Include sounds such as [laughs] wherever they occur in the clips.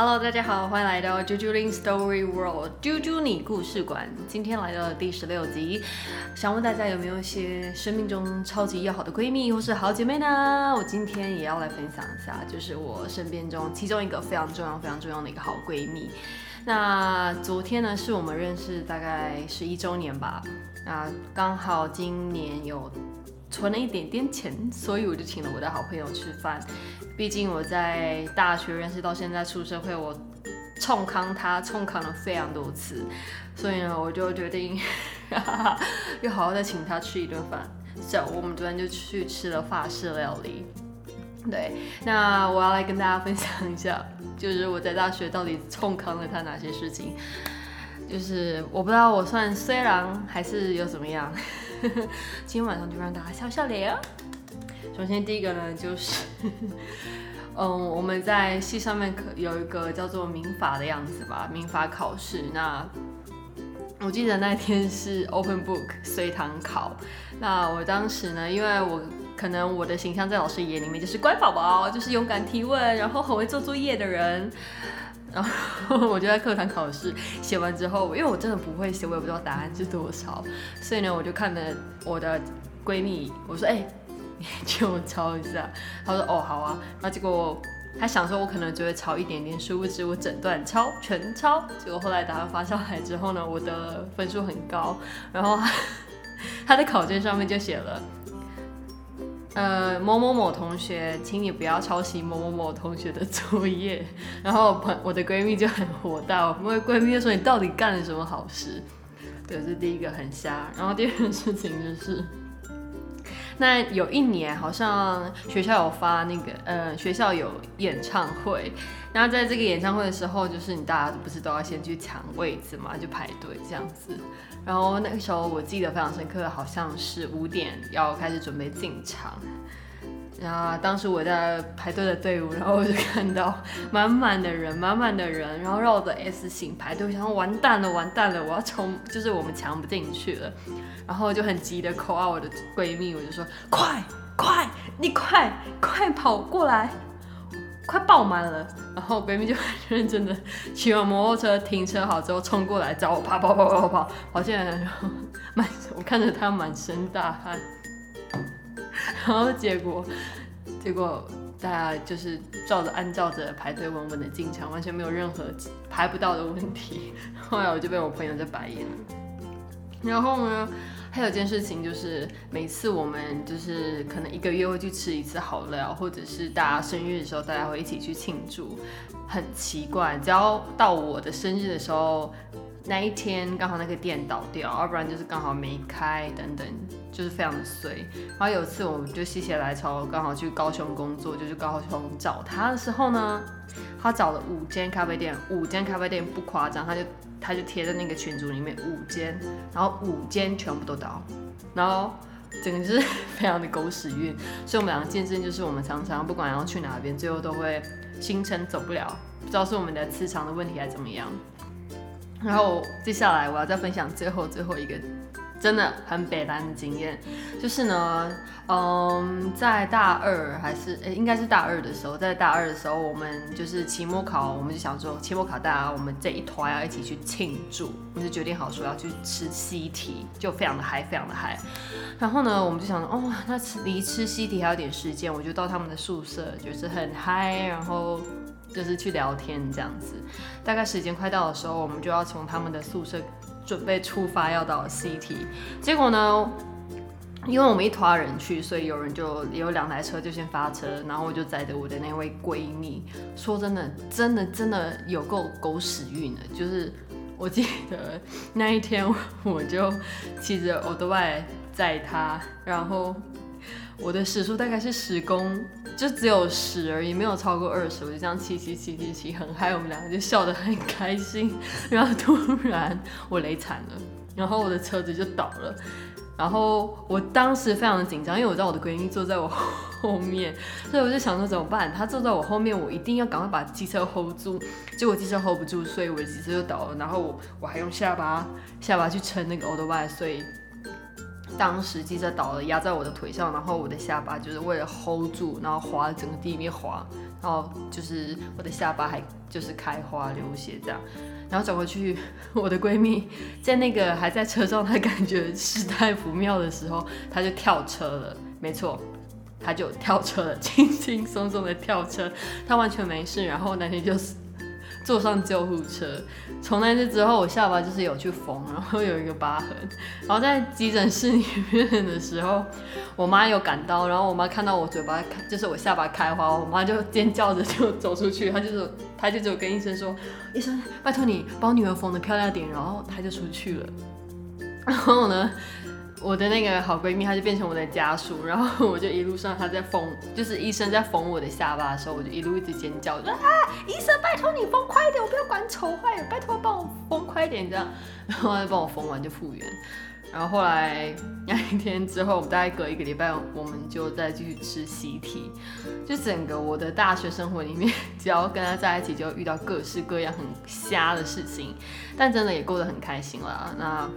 Hello，大家好，欢迎来到 Juju Lin Story World，啾啾你故事馆。今天来到了第十六集，想问大家有没有一些生命中超级要好的闺蜜或是好姐妹呢？我今天也要来分享一下，就是我身边中其中一个非常重要、非常重要的一个好闺蜜。那昨天呢，是我们认识大概十一周年吧。那刚好今年有。存了一点点钱，所以我就请了我的好朋友吃饭。毕竟我在大学认识到现在出社会，我冲康他冲康了非常多次，所以呢，我就决定 [laughs] 要好好的请他吃一顿饭。So，我们昨天就去吃了法式料理。对，那我要来跟大家分享一下，就是我在大学到底冲康了他哪些事情。就是我不知道我算虽然还是又怎么样。[laughs] 今天晚上就让大家笑笑脸哦。首先第一个呢，就是，[laughs] 嗯，我们在系上面可有一个叫做民法的样子吧，民法考试。那我记得那天是 open book 随堂考。那我当时呢，因为我可能我的形象在老师眼里面就是乖宝宝，就是勇敢提问，然后很会做作业的人。然后我就在课堂考试写完之后，因为我真的不会写，我也不知道答案是多少，所以呢，我就看了我的闺蜜，我说：“哎，你借我抄一下。”她说：“哦，好啊。”然后结果她想说我可能只会抄一点点，殊不知我整段抄全抄。结果后来答案发下来之后呢，我的 [laughs] 分数很高，然后她的考卷上面就写了。呃，某某某同学，请你不要抄袭某某某同学的作业。[laughs] 然后朋我的闺蜜就很火大，因为闺蜜就说你到底干了什么好事？对，这是第一个很瞎。然后第二件事情就是，那有一年好像学校有发那个，呃，学校有演唱会。那在这个演唱会的时候，就是你大家不是都要先去抢位置嘛，就排队这样子。然后那个时候我记得非常深刻，好像是五点要开始准备进场。然后当时我在排队的队伍，然后我就看到满满的人，满满的人，然后绕着 S 型排队，想说完蛋了，完蛋了，我要冲，就是我们抢不进去了。然后就很急的 call 我的闺蜜，我就说快快，你快快跑过来。快爆满了，然后闺蜜就很认真的骑完摩托车停车好之后冲过来找我，跑跑跑跑跑跑进来，然后满我看着她满身大汗，然后结果结果大家就是照着按照着排队稳稳的进场，完全没有任何排不到的问题。[laughs] 后来我就被我朋友在白眼，然后呢？还有件事情就是，每次我们就是可能一个月会去吃一次好料，或者是大家生日的时候，大家会一起去庆祝。很奇怪，只要到我的生日的时候，那一天刚好那个店倒掉，要不然就是刚好没开等等，就是非常的衰。然后有一次我们就心血来潮，刚好去高雄工作，就去高雄找他的时候呢，他找了五间咖啡店，五间咖啡店不夸张，他就。他就贴在那个群组里面五间，然后五间全部都倒，然后整个就是 [laughs] 非常的狗屎运，所以我们两个见证就是我们常常不管要去哪边，最后都会行程走不了，不知道是我们的磁场的问题还是怎么样。然后接下来我要再分享最后最后一个。真的很北单的经验，就是呢，嗯，在大二还是诶，应该是大二的时候，在大二的时候，我们就是期末考，我们就想说期末考大家我们这一团要一起去庆祝，我们就决定好说要去吃西提，就非常的嗨，非常的嗨。然后呢，我们就想说，哦，那吃离吃西提还有点时间，我就到他们的宿舍，就是很嗨，然后就是去聊天这样子。大概时间快到的时候，我们就要从他们的宿舍。准备出发要到 CT，结果呢，因为我们一团人去，所以有人就有两台车就先发车，然后我就载着我的那位闺蜜。说真的，真的真的有够狗屎运的，就是我记得那一天我就骑着欧多拜载她，然后。我的时速大概是十公，就只有十而已，没有超过二十。我就这样骑骑骑骑骑，很嗨，我们两个就笑得很开心。然后突然我雷惨了，然后我的车子就倒了。然后我当时非常的紧张，因为我知道我的闺蜜坐在我 [laughs] 后面，所以我就想说怎么办？她坐在我后面，我一定要赶快把机车 hold 住。结果机车 hold 不住，所以我的机车就倒了。然后我我还用下巴下巴去撑那个 old bike，所以。当时机车倒了，压在我的腿上，然后我的下巴就是为了 hold 住，然后滑整个地面滑，然后就是我的下巴还就是开花流血这样，然后走回去，我的闺蜜在那个还在车上，她感觉事态不妙的时候，她就跳车了，没错，她就跳车了，轻轻松松的跳车，她完全没事，然后那天就是。坐上救护车，从那次之后，我下巴就是有去缝，然后有一个疤痕。然后在急诊室里面的时候，我妈有赶到，然后我妈看到我嘴巴开，就是我下巴开花，我妈就尖叫着就走出去，她就是她就只有跟医生说：“医生，拜托你帮女儿缝的漂亮点。”然后她就出去了。然后呢？我的那个好闺蜜，她就变成我的家属，然后我就一路上她在缝，就是医生在缝我的下巴的时候，我就一路一直尖叫，说啊，医生拜托你缝快一点，我不要管丑坏，拜托帮我缝快一点这样，然后她就帮我缝完就复原，然后后来那一天之后，大概隔一个礼拜，我们就再继续吃习题，就整个我的大学生活里面，只要跟他在一起，就遇到各式各样很瞎的事情，但真的也过得很开心啦。那。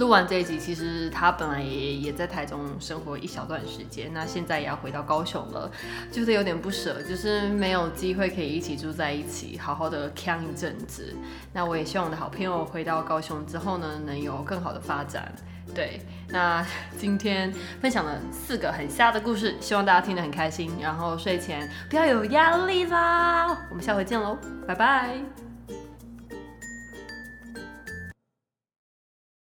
录完这一集，其实他本来也也在台中生活一小段时间，那现在也要回到高雄了，就是有点不舍，就是没有机会可以一起住在一起，好好的扛一阵子。那我也希望我的好朋友回到高雄之后呢，能有更好的发展。对，那今天分享了四个很瞎的故事，希望大家听得很开心，然后睡前不要有压力啦。我们下回见喽，拜拜。